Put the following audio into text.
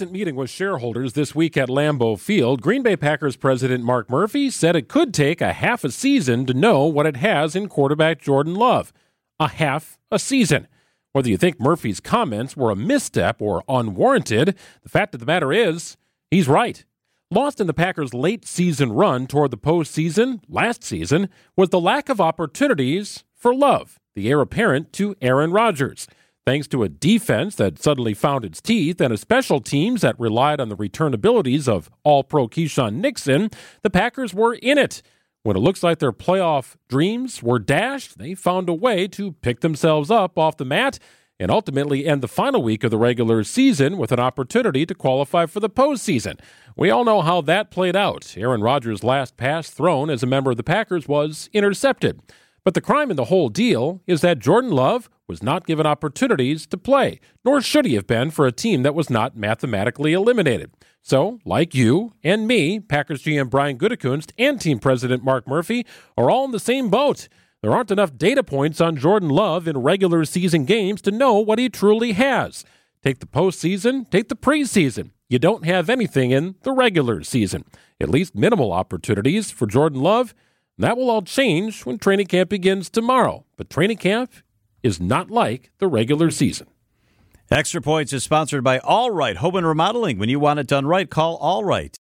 meeting with shareholders this week at Lambeau Field, Green Bay Packers president Mark Murphy said it could take a half a season to know what it has in quarterback Jordan Love. A half a season. Whether you think Murphy's comments were a misstep or unwarranted, the fact of the matter is, he's right. Lost in the Packers' late season run toward the postseason last season was the lack of opportunities for Love, the heir apparent to Aaron Rodgers. Thanks to a defense that suddenly found its teeth and a special teams that relied on the return abilities of all pro Keisean Nixon, the Packers were in it. When it looks like their playoff dreams were dashed, they found a way to pick themselves up off the mat and ultimately end the final week of the regular season with an opportunity to qualify for the postseason. We all know how that played out. Aaron Rodgers' last pass thrown as a member of the Packers was intercepted. But the crime in the whole deal is that Jordan Love was not given opportunities to play, nor should he have been for a team that was not mathematically eliminated. So, like you and me, Packers GM Brian Gutekunst and team president Mark Murphy are all in the same boat. There aren't enough data points on Jordan Love in regular season games to know what he truly has. Take the postseason, take the preseason. You don't have anything in the regular season. At least minimal opportunities for Jordan Love. That will all change when training camp begins tomorrow. But training camp is not like the regular season. Extra Points is sponsored by All Right Home and Remodeling. When you want it done right, call All Right.